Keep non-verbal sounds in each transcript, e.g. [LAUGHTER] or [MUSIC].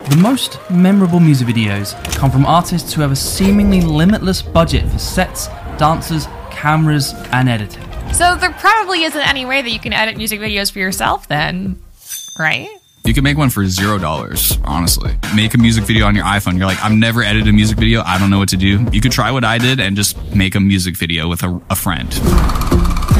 The most memorable music videos come from artists who have a seemingly limitless budget for sets, dancers, cameras, and editing. So there probably isn't any way that you can edit music videos for yourself then, right? You can make one for zero dollars, honestly. Make a music video on your iPhone. You're like, I've never edited a music video. I don't know what to do. You could try what I did and just make a music video with a, a friend.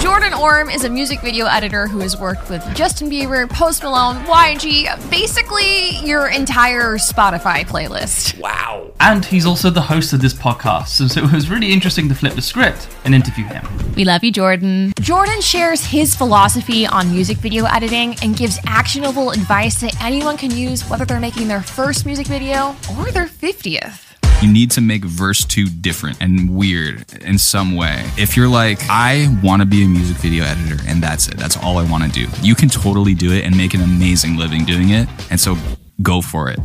Jordan Orme is a music video editor who has worked with Justin Bieber, Post Malone, YG, basically your entire Spotify playlist. Wow. And he's also the host of this podcast, so, so it was really interesting to flip the script and interview him. We love you, Jordan. Jordan shares his philosophy on music video editing and gives actionable advice that anyone can use whether they're making their first music video or their 50th. You need to make verse two different and weird in some way. If you're like, I want to be a music video editor and that's it, that's all I want to do, you can totally do it and make an amazing living doing it. And so go for it.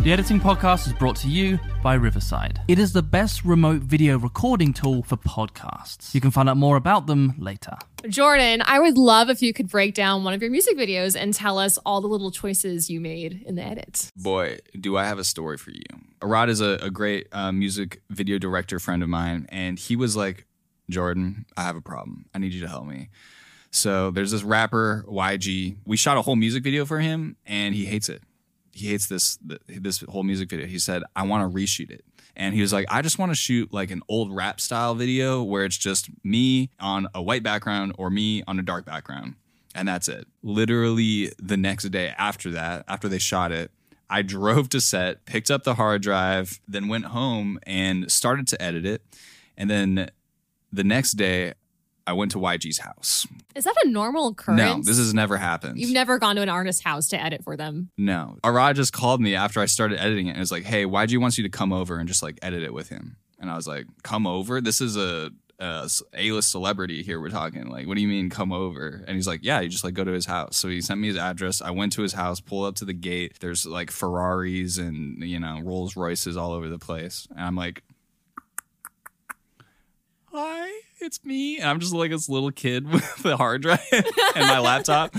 The Editing Podcast is brought to you by Riverside. It is the best remote video recording tool for podcasts. You can find out more about them later. Jordan, I would love if you could break down one of your music videos and tell us all the little choices you made in the edits. Boy, do I have a story for you. Arad is a, a great uh, music video director friend of mine, and he was like, Jordan, I have a problem. I need you to help me. So there's this rapper, YG. We shot a whole music video for him, and he hates it. He hates this this whole music video. He said, I want to reshoot it. And he was like, I just want to shoot like an old rap style video where it's just me on a white background or me on a dark background. And that's it. Literally the next day after that, after they shot it, I drove to set, picked up the hard drive, then went home and started to edit it. And then the next day, I went to YG's house. Is that a normal occurrence? No, this has never happened. You've never gone to an artist's house to edit for them? No. Arad just called me after I started editing it and was like, hey, YG wants you to come over and just like edit it with him. And I was like, come over? This is a a list celebrity here. We're talking like, what do you mean come over? And he's like, yeah, you just like go to his house. So he sent me his address. I went to his house, pulled up to the gate. There's like Ferraris and you know Rolls Royces all over the place, and I'm like, it's me. And I'm just like this little kid [LAUGHS] with a hard drive [LAUGHS] and my laptop.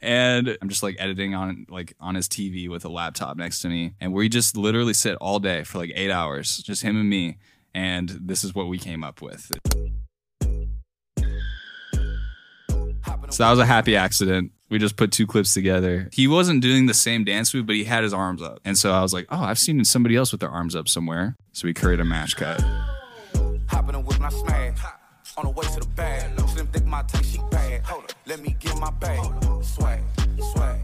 And I'm just like editing on like on his TV with a laptop next to me. And we just literally sit all day for like eight hours, just him and me. And this is what we came up with. So that was a happy accident. We just put two clips together. He wasn't doing the same dance move, but he had his arms up. And so I was like, oh, I've seen somebody else with their arms up somewhere. So we created a match cut. On the way to the bag. Slim thick my taste, she bad. Hold up, let me get my bag. Swag, swag.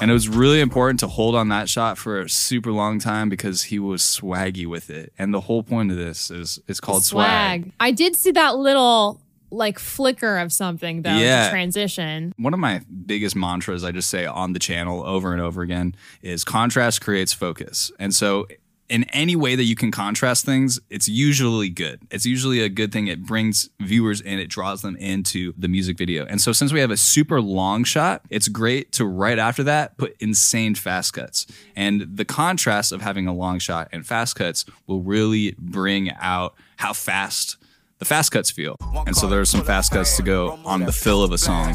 And it was really important to hold on that shot for a super long time because he was swaggy with it. And the whole point of this is it's called swag. swag. I did see that little like flicker of something though yeah. transition. One of my biggest mantras I just say on the channel over and over again is contrast creates focus. And so in any way that you can contrast things, it's usually good. It's usually a good thing. It brings viewers in, it draws them into the music video. And so, since we have a super long shot, it's great to right after that put insane fast cuts. And the contrast of having a long shot and fast cuts will really bring out how fast the fast cuts feel. And so there's some fast cuts to go on the fill of a song.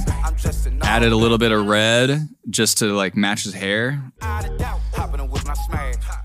Added a little bit of red just to like match his hair.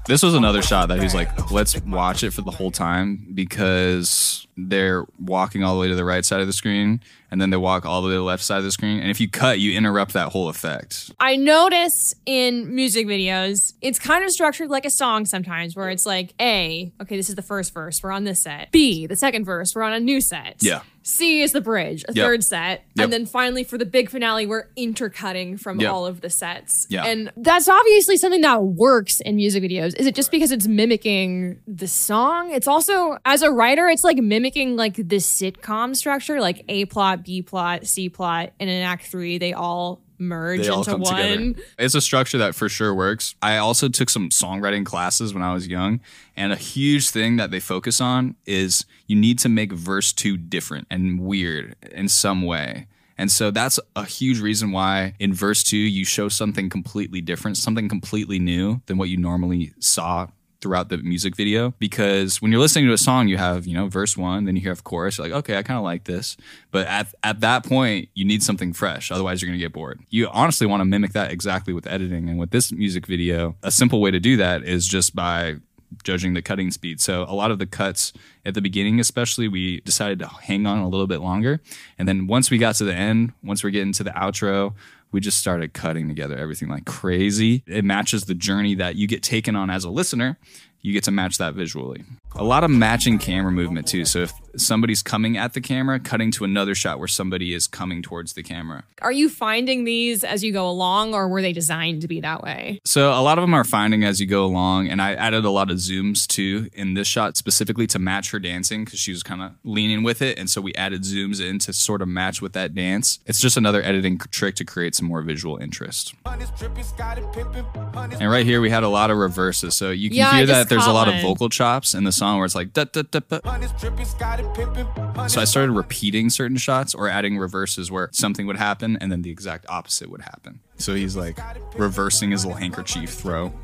This was another shot that he's like, let's watch it for the whole time because they're walking all the way to the right side of the screen and then they walk all the way to the left side of the screen. And if you cut, you interrupt that whole effect. I notice in music videos, it's kind of structured like a song sometimes, where it's like A, okay, this is the first verse, we're on this set. B, the second verse, we're on a new set. Yeah. C is the bridge, a Yep. third set. Yep. And then finally for the big finale, we're intercutting from Yep. all of the sets. Yeah. And that's obviously something that works in music videos. Is it just because it's mimicking the song? It's also, as a writer, it's like mimicking like the sitcom structure, like A plot, B plot, C plot. And in Act Three, they all merge They all into come one. together. It's a structure that for sure works. I also took some songwriting classes when I was young, and a huge thing that they focus on is you need to make verse two different and weird in some way. And so that's a huge reason why in verse two, you show something completely different, something completely new than what you normally saw throughout the music video because when you're listening to a song you have you know verse one then you hear have chorus you're like okay i kind of like this. But at, at that point you need something fresh otherwise you're going to get bored. You honestly want to mimic that exactly with editing. And with this music video a simple way to do that is just by judging the cutting speed. So a lot of the cuts at the beginning especially we decided to hang on a little bit longer. And then once we got to the end once we're getting to the outro we just started cutting together everything like crazy. It matches the journey that you get taken on as a listener. You get to match that visually. A lot of matching camera movement too. So if somebody's coming at the camera, cutting to another shot where somebody is coming towards the camera. Are you finding these as you go along, or were they designed to be that way? So a lot of them are finding as you go along, and I added a lot of zooms too in this shot specifically to match her dancing because she was kind of leaning with it, and so we added zooms in to sort of match with that dance. It's just another editing trick to create some more visual interest. And right here we had a lot of reverses, so you can Yeah, hear that there's a lot of vocal chops in the song where it's like da da da. da. So I started repeating certain shots or adding reverses where something would happen and then the exact opposite would happen. So he's like reversing his little handkerchief throw. [LAUGHS]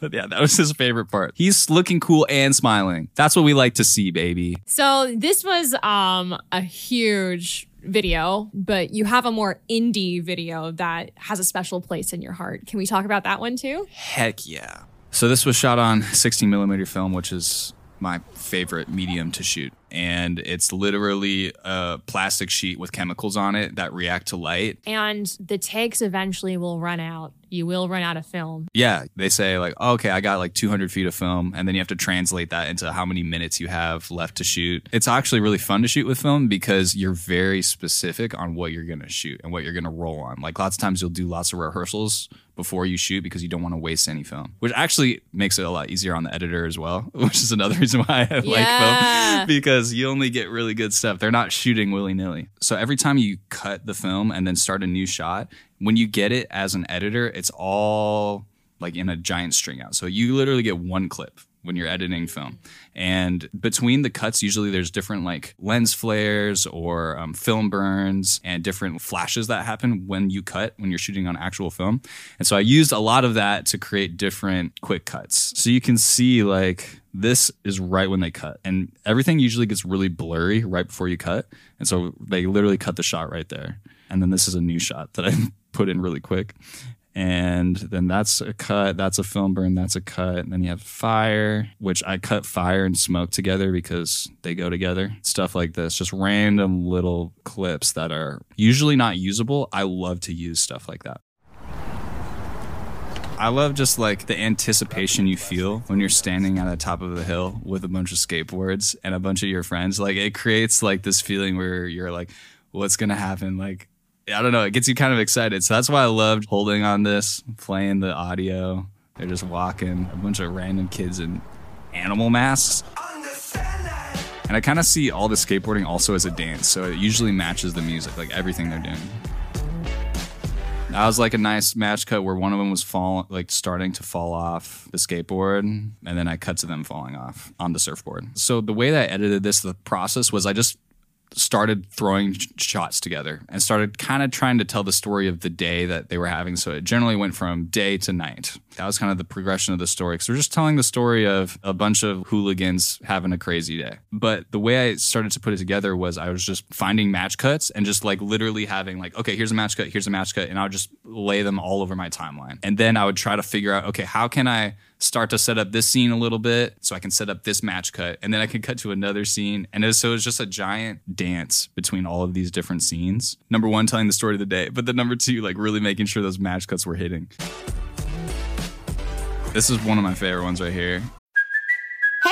But yeah, that was his favorite part. He's looking cool and smiling. That's what we like to see, baby. So this was um a huge video, but you have a more indie video that has a special place in your heart. Can we talk about that one too? Heck yeah. So this was shot on 16 millimeter film, which is my favorite medium to shoot. And it's literally a plastic sheet with chemicals on it that react to light. And the takes eventually will run out. You will run out of film. Yeah, they say like, oh, okay, I got like 200 feet of film, and then you have to translate that into how many minutes you have left to shoot. It's actually really fun to shoot with film because you're very specific on what you're gonna shoot and what you're gonna roll on. Like lots of times you'll do lots of rehearsals before you shoot because you don't want to waste any film, which actually makes it a lot easier on the editor as well, [LAUGHS] which is another reason why I like Yeah. film because you only get really good stuff. They're not shooting willy nilly. So every time you cut the film and then start a new shot, when you get it as an editor, it's all like in a giant string out. So you literally get one clip when you're editing film. And between the cuts, usually there's different like lens flares or um, film burns and different flashes that happen when you cut when you're shooting on actual film. And so I used a lot of that to create different quick cuts. So you can see like this is right when they cut. And everything usually gets really blurry right before you cut. And so they literally cut the shot right there. And then this is a new shot that I [LAUGHS] put in really quick and then that's a cut that's a film burn that's a cut and then you have fire which i cut fire and smoke together because they go together stuff like this just random little clips that are usually not usable i love to use stuff like that I love just like the anticipation you feel when you're standing at the top of the hill with a bunch of skateboards and a bunch of your friends. Like it creates like this feeling where you're like, what's gonna happen? Like I don't know, it gets you kind of excited. So that's why I loved holding on this, playing the audio. They're just walking, a bunch of random kids in animal masks. And I kind of see all the skateboarding also as a dance, so it usually matches the music, like everything they're doing. That was like a nice match cut where one of them was fall, like starting to fall off the skateboard, and then I cut to them falling off on the surfboard. So the way that I edited this, the process was I just started throwing sh- shots together and started kind of trying to tell the story of the day that they were having. So it generally went from day to night. That was kind of the progression of the story. So we're just telling the story of a bunch of hooligans having a crazy day. But the way I started to put it together was I was just finding match cuts and just like literally having like, okay, here's a match cut, here's a match cut, and I would just lay them all over my timeline. And then I would try to figure out, okay, how can I start to set up this scene a little bit so I can set up this match cut and then I can cut to another scene. And it was, so it was just a giant dance between all of these different scenes. Number one, telling the story of the day, but then number two, like really making sure those match cuts were hitting. This is one of my favorite ones right here.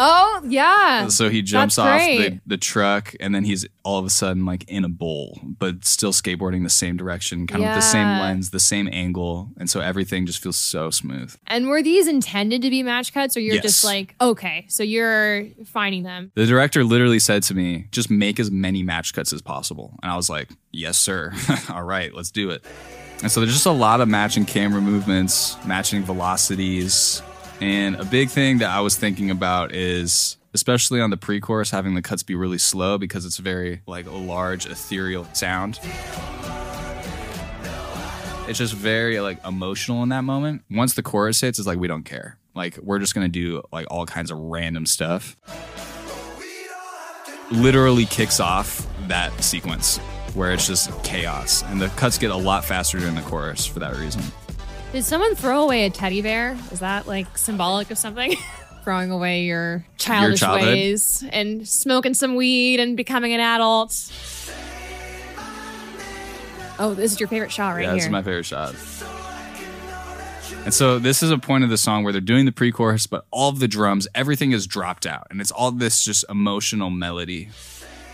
Oh yeah. So he jumps off the, the truck and then he's all of a sudden like in a bowl, but still skateboarding the same direction, kind of with the same lens, the same angle. And so everything just feels so smooth. And were these intended to be match cuts, or you're Yes. just like, okay, so you're finding them? The director literally said to me, just make as many match cuts as possible. And I was like, yes, sir. [LAUGHS] all right, let's do it. And so there's just a lot of matching camera movements, matching velocities. And a big thing that I was thinking about is especially on the pre-chorus having the cuts be really slow because it's very like a large ethereal sound. It's just very like emotional in that moment. Once the chorus hits, it's like we don't care. Like we're just gonna do like all kinds of random stuff literally kicks off that sequence where it's just chaos and the cuts get a lot faster during the chorus for that reason Did someone throw away a teddy bear? Is that like symbolic of something? [LAUGHS] Throwing away your childish childhood? ways and smoking some weed and becoming an adult. Oh, this is your favorite shot right yeah here. this is my favorite shot and so this is a point of the song where they're doing the pre-chorus but all of the drums everything is dropped out and it's all this just emotional melody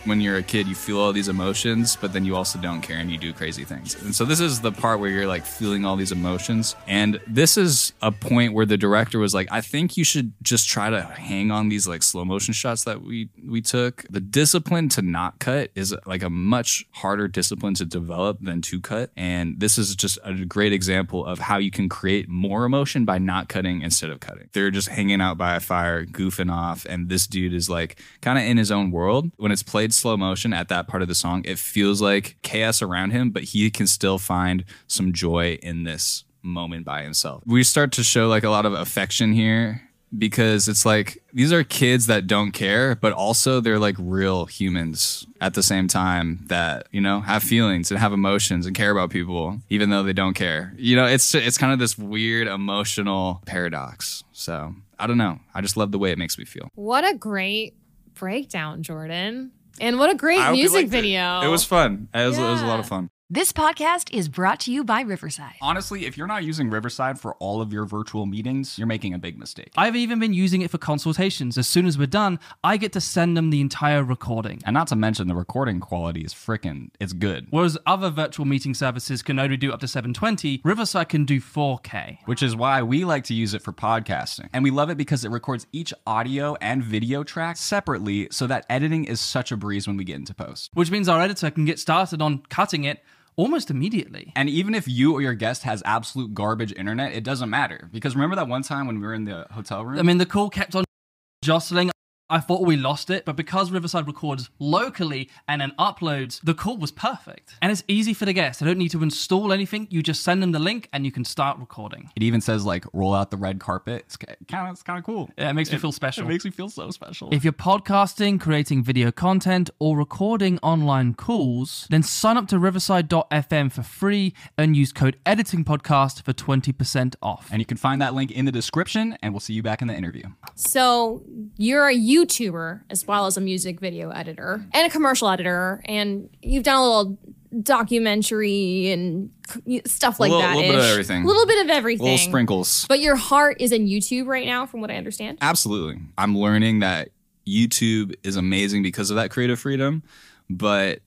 when you're a kid you feel all these emotions but then you also don't care and you do crazy things. And so this is the part where you're like feeling all these emotions. And this is a point where the director was like i think you should just try to hang on these like slow motion shots that we we took. The discipline to not cut is like a much harder discipline to develop than to cut. And this is just a great example of how you can create more emotion by not cutting instead of cutting. They're just hanging out by a fire goofing off and this dude is like kind of in his own world. When it's played slow motion at that part of the song it feels like chaos around him but he can still find some joy in this moment by himself. We start to show like a lot of affection here because it's like these are kids that don't care but also they're like real humans at the same time that you know have feelings and have emotions and care about people even though they don't care. You know it's it's kind of this weird emotional paradox. So i don't know. I just love the way it makes me feel. What a great breakdown, Jordan. And what a great music video. it. Was fun. It was, it was a lot of fun This podcast is brought to you by Riverside. Honestly, if you're not using Riverside for all of your virtual meetings, you're making a big mistake. I've even been using it for consultations. As soon as we're done, I get to send them the entire recording. And not to mention the recording quality is frickin' it's good. Whereas other virtual meeting services can only do up to 720, Riverside can do 4K. Which is why we like to use it for podcasting. And we love it because it records each audio and video track separately so that editing is such a breeze when we get into post. Which means our editor can get started on cutting it almost immediately. And even if you or your guest has absolute garbage internet, it doesn't matter. Because remember that one time when we were in the hotel room? I mean, the call kept on jostling. I thought we lost it, but because Riverside records locally and then uploads, the call was perfect. And it's easy for the guests. They don't need to install anything. You just send them the link and you can start recording. it even says like roll out the red carpet. It's kind of it's kind of cool. Yeah, it makes me feel special. It makes me feel so special. If you're podcasting, creating video content, or recording online calls, then sign up to riverside.fm for free and use code editingpodcast for 20% off. and you can find that link in the description, and we'll see you back in the interview. So you're a YouTuber as well as a music video editor and a commercial editor, and you've done a little documentary and stuff like Little- that. A little bit of everything. A little bit of everything. Little sprinkles. But your heart is in YouTube right now, from what I understand. Absolutely. I'm learning that YouTube is amazing because of that creative freedom. But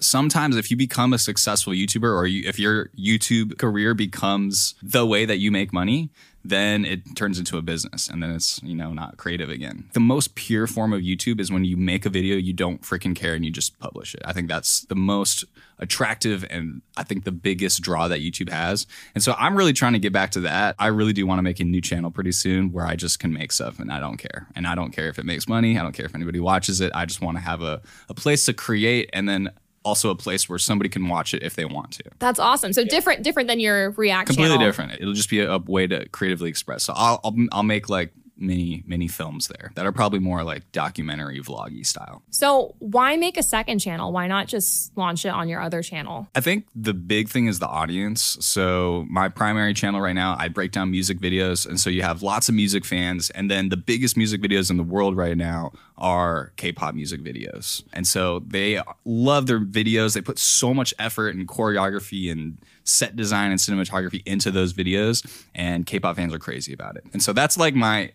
sometimes if you become a successful YouTuber or you, if your YouTube career becomes the way that you make money, then it turns into a business and then it's, you know, not creative again. The most pure form of YouTube is when you make a video, you don't freaking care and you just publish it. I think that's the most attractive and I think the biggest draw that YouTube has. And so I'm really trying to get back to that. I really do want to make a new channel pretty soon where I just can make stuff and I don't care. And I don't care if it makes money. I don't care if anybody watches it. I just want to have a, a place to create and then also a place where somebody can watch it if they want to. That's awesome. So different, different than your React Completely channel. different. It'll just be a, a way to creatively express. So I'll, I'll I'll make like mini many films there that are probably more like documentary vloggy style. So why make a second channel? Why not just launch it on your other channel? I think the big thing is the audience. So my primary channel right now, I break down music videos, and so you have lots of music fans, and then the biggest music videos in the world right now are K-pop music videos, and so they love their videos. They put so much effort and choreography and set design and cinematography into those videos, and K-pop fans are crazy about it. And so that's like my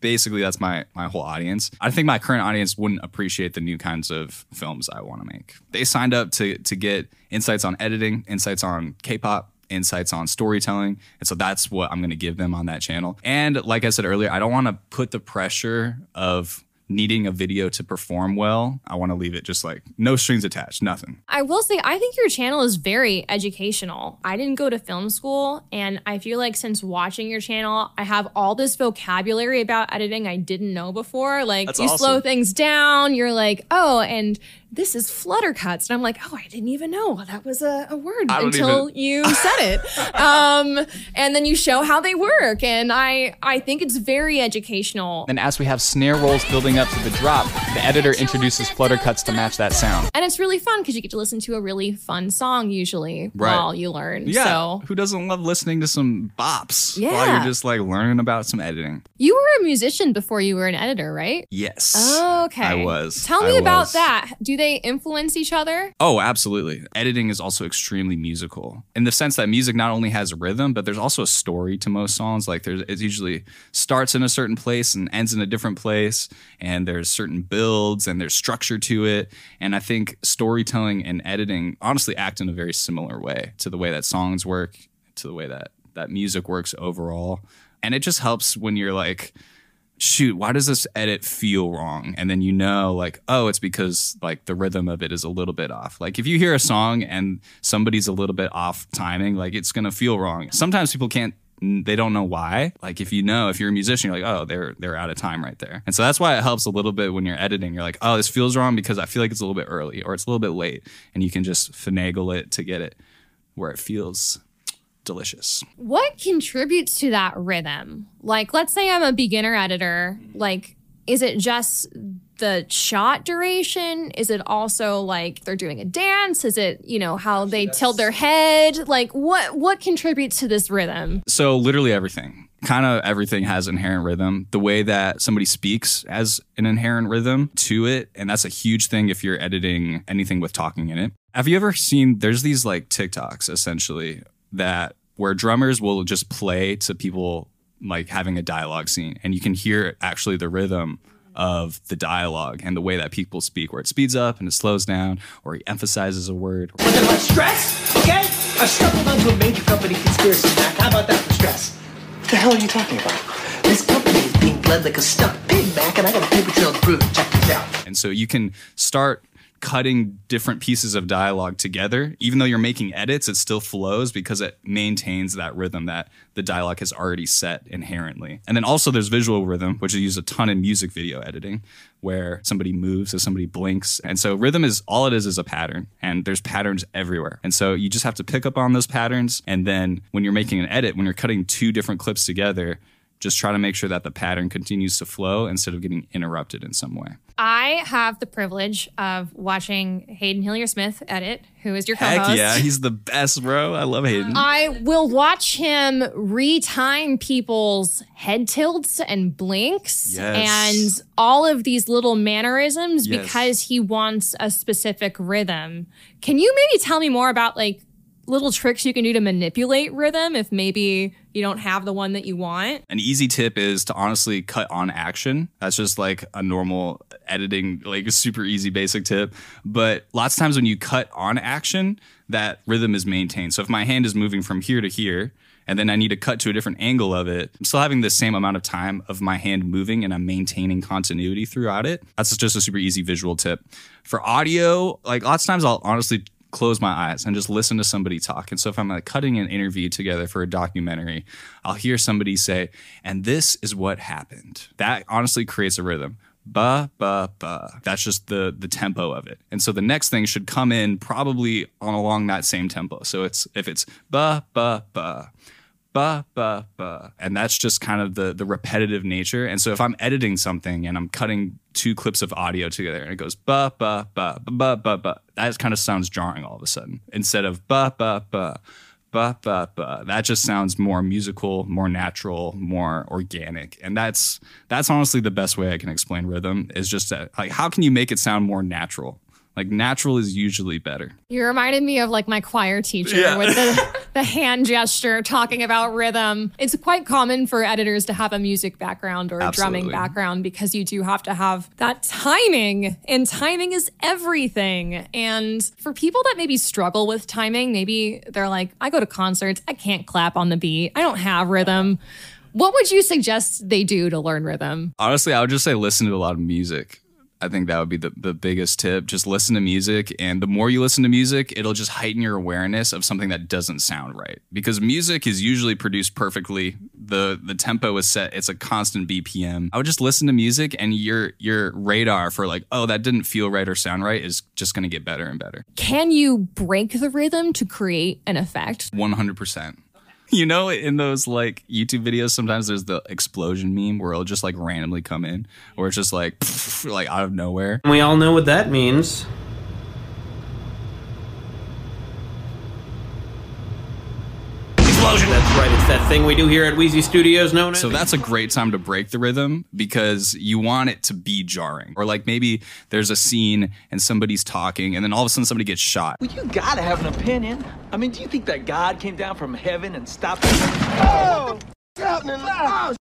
basically that's my my whole audience. I think my current audience wouldn't appreciate the new kinds of films I want to make. They signed up to to get insights on editing, insights on K-pop, insights on storytelling, and so that's what I'm going to give them on that channel. And like I said earlier, I don't want to put the pressure of needing a video to perform well. I want to leave it just like no strings attached, nothing. I will say, I think your channel is very educational. I didn't go to film school, and I feel like since watching your channel, I have all this vocabulary about editing I didn't know before. Like, That's you slow things down, you're like, oh, and this is flutter cuts. And I'm like, oh, I didn't even know that was a, a word until even- you said it. [LAUGHS] um, and then you show how they work. And I, I think it's very educational. And as we have snare rolls building up to the drop, the editor introduces flutter cuts to match that sound. And it's really fun because you get to listen to a really fun song usually Right. while you learn. Yeah, So who doesn't love listening to some bops while you're just like learning about some editing? you were a musician before you were an editor, right? Yes. Okay. I was. Tell me I about was. that. Do they influence each other? Oh, absolutely. Editing is also extremely musical in the sense that music not only has rhythm, but there's also a story to most songs. Like there's, it usually starts in a certain place and ends in a different place, and there's certain builds and there's structure to it. And I think storytelling and editing honestly act in a very similar way to the way that songs work, to the way that that music works overall. And it just helps when you're like, shoot, why does this edit feel wrong? And then you know, like, oh, it's because like the rhythm of it is a little bit off. Like if you hear a song and somebody's a little bit off timing, like it's gonna feel wrong. Sometimes people can't they don't know why. Like if you know, if you're a musician, you're like, oh, they're they're out of time right there. And so that's why it helps a little bit when you're editing. You're like, oh, this feels wrong because I feel like it's a little bit early or it's a little bit late. And you can just finagle it to get it where it feels delicious. What contributes to that rhythm? Like, let's say I'm a beginner editor. Like, is it just the shot duration? Is it also like they're doing a dance? Is it, you know, how they tilt their head? Like what what contributes to this rhythm? So literally everything. Kind of everything has inherent rhythm. The way that somebody speaks has an inherent rhythm to it, and that's a huge thing if you're editing anything with talking in it. Have you ever seen there's these like TikToks essentially that where drummers will just play to people like having a dialogue scene and you can hear actually the rhythm of the dialogue and the way that people speak where it speeds up and it slows down or he emphasizes a word Nothing but stress, okay? I stumbled onto a major company conspiracy, Mac. How about that for stress? What the hell are you talking about? This company is being bled like a stuck pig, Mac, and I got a paper trail to prove it. Check this out. And so you can start cutting different pieces of dialogue together. Even though you're making edits, it still flows because it maintains that rhythm that the dialogue has already set inherently. And then also there's visual rhythm, which is used a ton in music video editing, where somebody moves as somebody blinks. And so rhythm is all it is is a pattern, and there's patterns everywhere. And so you just have to pick up on those patterns. And then when you're making an edit, when you're cutting two different clips together, Just try to make sure that the pattern continues to flow instead of getting interrupted in some way. I have the privilege of watching Hayden Hillier Smith edit, who is your co-host. Heck yeah, he's the best, bro. I love Hayden. I will watch him retime people's head tilts and blinks Yes. and all of these little mannerisms Yes. because he wants a specific rhythm. Can you maybe tell me more about like little tricks you can do to manipulate rhythm if maybe you don't have the one that you want? An easy tip is to honestly cut on action. That's just like a normal editing, like a super easy basic tip. But lots of times when you cut on action, that rhythm is maintained. So if my hand is moving from here to here, and then I need to cut to a different angle of it, I'm still having the same amount of time of my hand moving and I'm maintaining continuity throughout it. That's just a super easy visual tip. For audio, like lots of times I'll honestly close my eyes and just listen to somebody talk. And so if I'm like cutting an interview together for a documentary, I'll hear somebody say, and this is what happened. That honestly creates a rhythm. Ba ba ba. That's just the the tempo of it. And so the next thing should come in probably on along that same tempo. So it's if it's ba ba ba ba ba ba and that's just kind of the the repetitive nature and so if i'm editing something and i'm cutting two clips of audio together and it goes ba ba ba ba ba ba. That kind of sounds jarring all of a sudden. Instead of ba ba ba ba ba ba. That just sounds more musical more natural more organic. And that's that's honestly the best way i can explain rhythm is just that like how can you make it sound more natural like natural is usually better You reminded me of like my choir teacher Yeah. with the, [LAUGHS] the hand gesture talking about rhythm. It's quite common for editors to have a music background or a drumming background because you do have to have that timing, and timing is everything. And for people that maybe struggle with timing, maybe they're like, I go to concerts, I can't clap on the beat, I don't have rhythm. What would you suggest they do to learn rhythm? Honestly, I would just say listen to a lot of music. I think that would be the, the biggest tip. Just listen to music. And the more you listen to music, it'll just heighten your awareness of something that doesn't sound right. Because music is usually produced perfectly. The the tempo is set, it's a constant BPM. I would just listen to music and your your radar for like, oh, that didn't feel right or sound right is just gonna get better and better. Can you break the rhythm to create an effect? One hundred percent. [LAUGHS] You know, in those like YouTube videos, sometimes there's the explosion meme where it'll just like randomly come in, or it's just like [LAUGHS] like out of nowhere. We all know what that means. Explosion! That's right, it's that thing we do here at Wheezy Studios known as. So that's a great time to break the rhythm because you want it to be jarring. Or like maybe there's a scene and somebody's talking and then all of a sudden somebody gets shot. Well, you gotta have an opinion. I mean, do you think that God came down from heaven and stopped him? Oh! [LAUGHS] happening? Oh!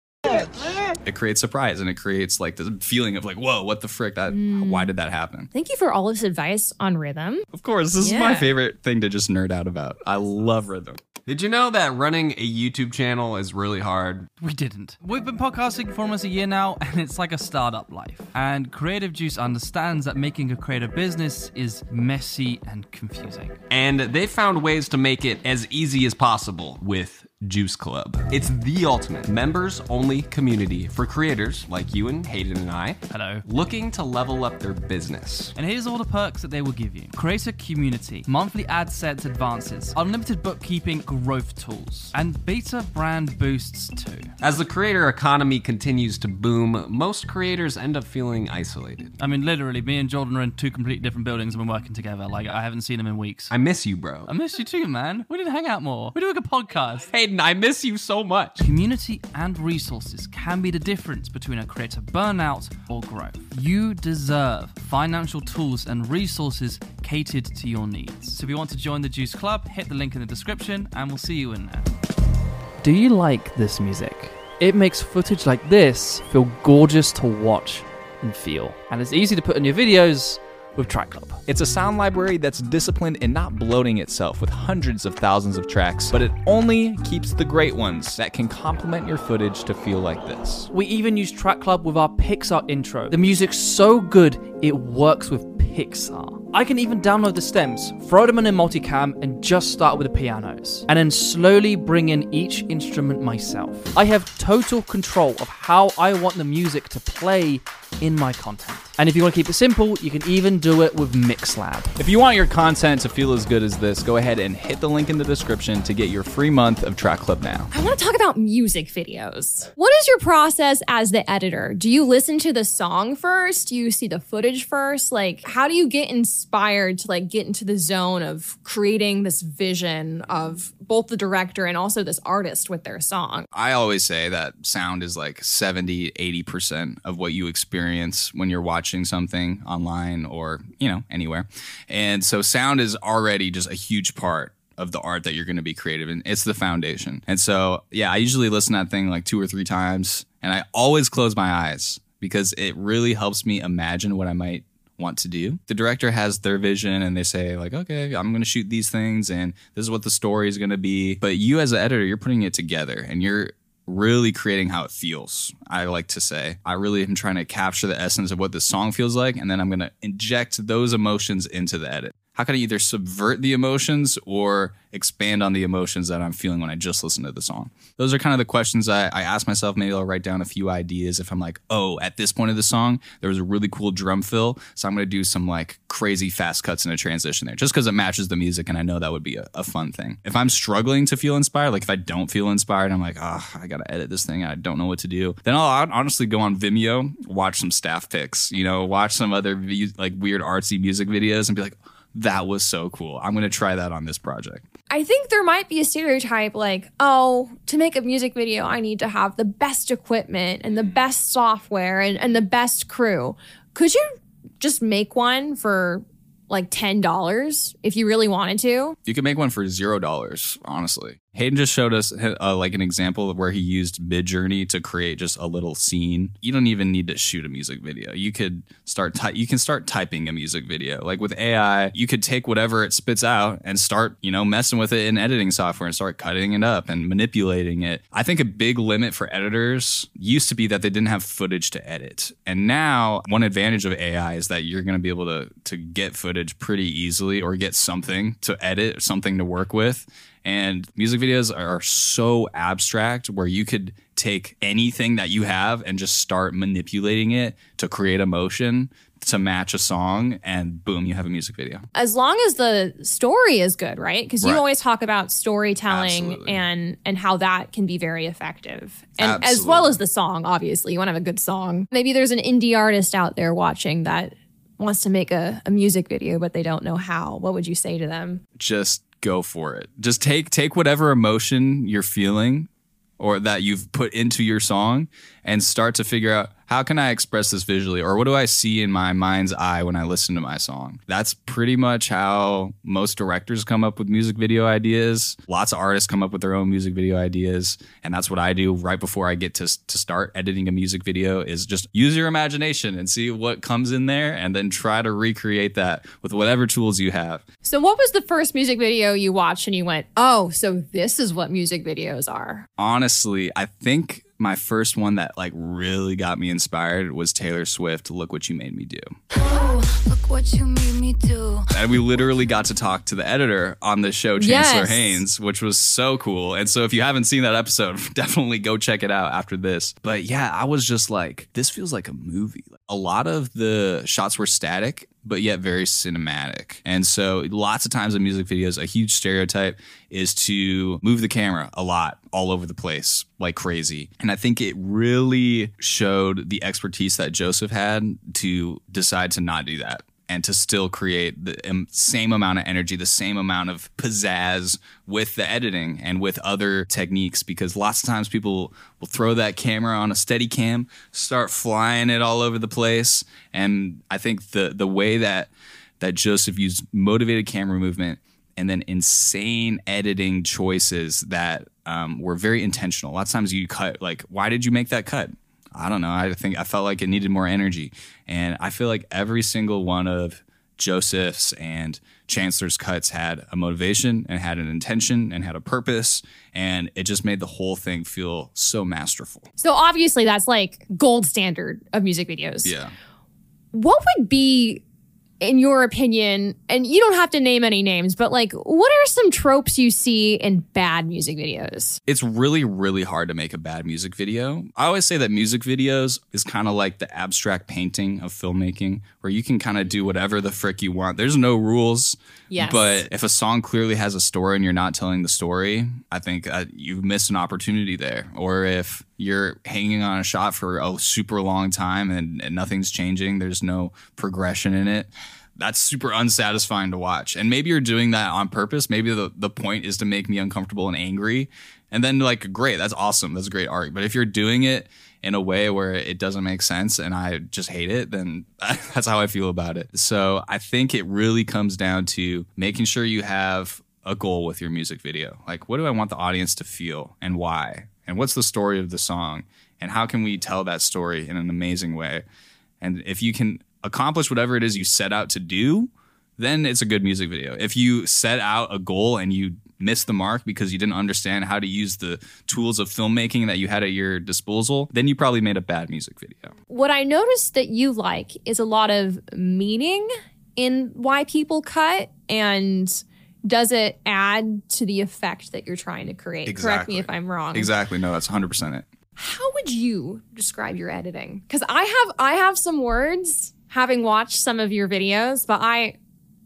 It creates surprise and it creates like the feeling of like, whoa, what the frick? That Mm. why did that happen? Thank you for all of this advice on rhythm. Of course, this is my favorite thing to just nerd out about. I love rhythm. Did you know that running a YouTube channel is really hard? We didn't. We've been podcasting for almost a year now, [LAUGHS] and it's like a startup life. And Creative Juice understands that making a creative business is messy and confusing. And they found ways to make it as easy as possible with Juice Club. It's the ultimate members only community for creators like you and Hayden and I. Hello. Looking to level up their business. And here's all the perks that they will give you creator community, monthly ad sets advances, unlimited bookkeeping growth tools, and beta brand boosts too. As the creator economy continues to boom, most creators end up feeling isolated. I mean, literally, me and Jordan are in two completely different buildings and we're working together. Like, I haven't seen him in weeks. I miss you, bro. I miss you too, man. We need to hang out more. We do doing a podcast. Hayden, I miss you so much. Community and resources can be the difference between a creator burnout or growth. You deserve financial tools and resources catered to your needs. So if you want to join the Juice Club, hit the link in the description and we'll see you in there. Do you like this music? It makes footage like this feel gorgeous to watch and feel. And it's easy to put in your videos with Track Club. It's a sound library that's disciplined in not bloating itself with hundreds of thousands of tracks, but it only keeps the great ones that can complement your footage to feel like this. We even use Track Club with our Pixar intro. The music's so good, it works with Pixar. I can even download the stems, throw them in a multicam, and just start with the pianos. And then slowly bring in each instrument myself. I have total control of how I want the music to play in my content. And if you want to keep it simple, you can even do it with Mixlab. If you want your content to feel as good as this, go ahead and hit the link in the description to get your free month of Track Club now. I want to talk about music videos. What is your process as the editor? Do you listen to the song first? Do you see the footage first? Like, how do you get inspired to like get into the zone of creating this vision of both the director and also this artist with their song? I always say that sound is like 70, 80% of what you experience when you're watching something online or, you know, anywhere. And so sound is already just a huge part of the art that you're going to be creative in. It's the foundation. And so, yeah, I usually listen to that thing like two or three times and I always close my eyes because it really helps me imagine what I might want to do. The director has their vision and they say like, okay, I'm going to shoot these things and this is what the story is going to be. But you as an editor, you're putting it together and you're really creating how it feels. I like to say, I really am trying to capture the essence of what the song feels like and then I'm going to inject those emotions into the edit how can I either subvert the emotions or expand on the emotions that I'm feeling when I just listen to the song? Those are kind of the questions I, I ask myself. Maybe I'll write down a few ideas if I'm like, oh, at this point of the song, there was a really cool drum fill. So I'm going to do some like crazy fast cuts in a transition there just because it matches the music. And I know that would be a, a, fun thing. If I'm struggling to feel inspired, like if I don't feel inspired, I'm like, oh, I got to edit this thing. I don't know what to do. Then I'll honestly go on Vimeo, watch some staff picks, you know, watch some other like weird artsy music videos and be like, that was so cool. I'm going to try that on this project. I think there might be a stereotype like, oh, to make a music video, I need to have the best equipment and the mm. best software and, and the best crew. Could you just make one for like $10 if you really wanted to? You could make one for $0, honestly. Hayden just showed us uh, like an example of where he used Midjourney to create just a little scene. You don't even need to shoot a music video. You could start ty- you can start typing a music video. Like with AI, you could take whatever it spits out and start, you know, messing with it in editing software and start cutting it up and manipulating it. I think a big limit for editors used to be that they didn't have footage to edit. And now one advantage of AI is that you're going to be able to to get footage pretty easily or get something to edit, or something to work with and music videos are so abstract where you could take anything that you have and just start manipulating it to create emotion to match a song and boom you have a music video. As long as the story is good right? Because you right. always talk about storytelling Absolutely. and and how that can be very effective. And Absolutely. as well as the song obviously. You want to have a good song. Maybe there's an indie artist out there watching that wants to make a, a music video but they don't know how. What would you say to them? Just go for it. Just take take whatever emotion you're feeling or that you've put into your song and start to figure out how can I express this visually or what do I see in my mind's eye when I listen to my song? That's pretty much how most directors come up with music video ideas. Lots of artists come up with their own music video ideas and that's what I do right before I get to to start editing a music video is just use your imagination and see what comes in there and then try to recreate that with whatever tools you have. So what was the first music video you watched and you went, "Oh, so this is what music videos are?" Honestly, I think my first one that like really got me inspired was Taylor Swift Look What You Made Me Do. Oh, look what you made me do. And we literally got to talk to the editor on the show, Chancler yes. Haynes, which was so cool. And so if you haven't seen that episode, [LAUGHS] definitely go check it out after this. But yeah, I was just like, this feels like a movie. A lot of the shots were static but yet very cinematic. And so, lots of times in music videos, a huge stereotype is to move the camera a lot all over the place like crazy. And I think it really showed the expertise that Joseph had to decide to not do that and to still create the same amount of energy, the same amount of pizzazz with the editing and with other techniques. Because lots of times people will throw that camera on a steady cam, start flying it all over the place. And I think the the way that that Joseph used motivated camera movement and then insane editing choices that um, were very intentional. Lots of times you cut like, why did you make that cut? I don't know. I think I felt like it needed more energy. And I feel like every single one of Joseph's and Chancler's cuts had a motivation and had an intention and had a purpose. And it just made the whole thing feel so masterful. So obviously, that's like gold standard of music videos. Yeah. What would be in your opinion, and you don't have to name any names, but like, what are some tropes you see in bad music videos? It's really, really hard to make a bad music video. I always say that music videos is kind of like the abstract painting of filmmaking, where you can kind of do whatever the frick you want. There's no rules. Yes. But if a song clearly has a story and you're not telling the story, I think uh, you've missed an opportunity there. Or if you're hanging on a shot for a super long time and, and nothing's changing, there's no progression in it that's super unsatisfying to watch. And maybe you're doing that on purpose. Maybe the, the point is to make me uncomfortable and angry. And then, like, great, that's awesome. That's a great art. But if you're doing it in a way where it doesn't make sense and I just hate it, then [LAUGHS] that's how I feel about it. So I think it really comes down to making sure you have a goal with your music video. Like, what do I want the audience to feel and why? And what's the story of the song? And how can we tell that story in an amazing way? And if you can accomplish whatever it is you set out to do, then it's a good music video. If you set out a goal and you miss the mark because you didn't understand how to use the tools of filmmaking that you had at your disposal, then you probably made a bad music video. What I noticed that you like is a lot of meaning in why people cut and does it add to the effect that you're trying to create? Exactly. Correct me if I'm wrong. Exactly. No, that's 100% it. How would you describe your editing? Cuz I have I have some words having watched some of your videos, but I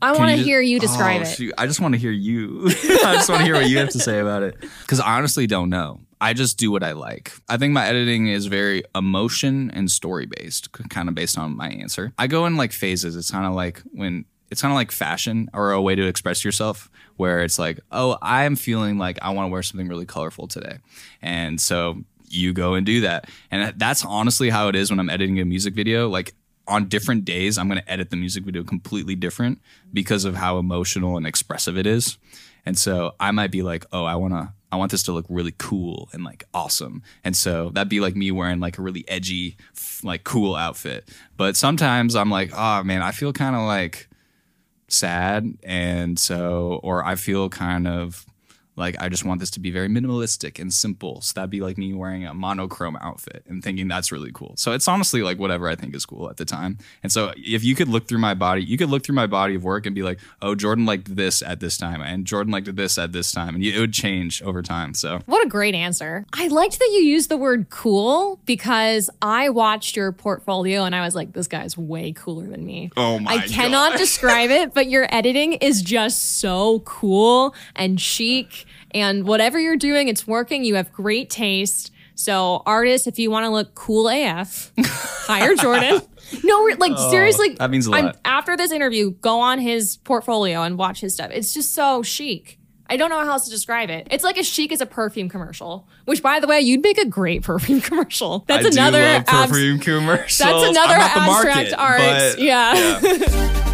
I want to hear you describe oh, it. Shoot. I just want to hear you. [LAUGHS] I just want to hear what you have to say about it. Because I honestly don't know. I just do what I like. I think my editing is very emotion and story based, kind of based on my answer. I go in like phases. It's kind of like when it's kind of like fashion or a way to express yourself where it's like, oh, I'm feeling like I want to wear something really colorful today. And so you go and do that. And that's honestly how it is when I'm editing a music video. Like on different days, I'm going to edit the music video completely different because of how emotional and expressive it is. And so I might be like, oh, I want to, I want this to look really cool and like awesome. And so that'd be like me wearing like a really edgy, like cool outfit. But sometimes I'm like, oh man, I feel kind of like sad. And so, or I feel kind of like I just want this to be very minimalistic and simple. So that'd be like me wearing a monochrome outfit and thinking that's really cool. So it's honestly like whatever I think is cool at the time. And so if you could look through my body, you could look through my body of work and be like, oh, Jordan liked this at this time, and Jordan liked this at this time, and it would change over time. So what a great answer! I liked that you used the word cool because I watched your portfolio and I was like, this guy's way cooler than me. Oh my! I cannot describe it, but your editing is just so cool and chic and whatever you're doing, it's working. You have great taste. So, artists, if you want to look cool AF, [LAUGHS] hire Jordan. No, like Oh, seriously, that means a lot. after this interview, go on his portfolio and watch his stuff. It's just so chic. I don't know how else to describe it. It's like as chic as a perfume commercial. Which, by the way, you'd make a great [LAUGHS] perfume commercial. That's I another do love abs- perfume commercials. That's another I'm not the abstract market, art. but- yeah. yeah. [LAUGHS]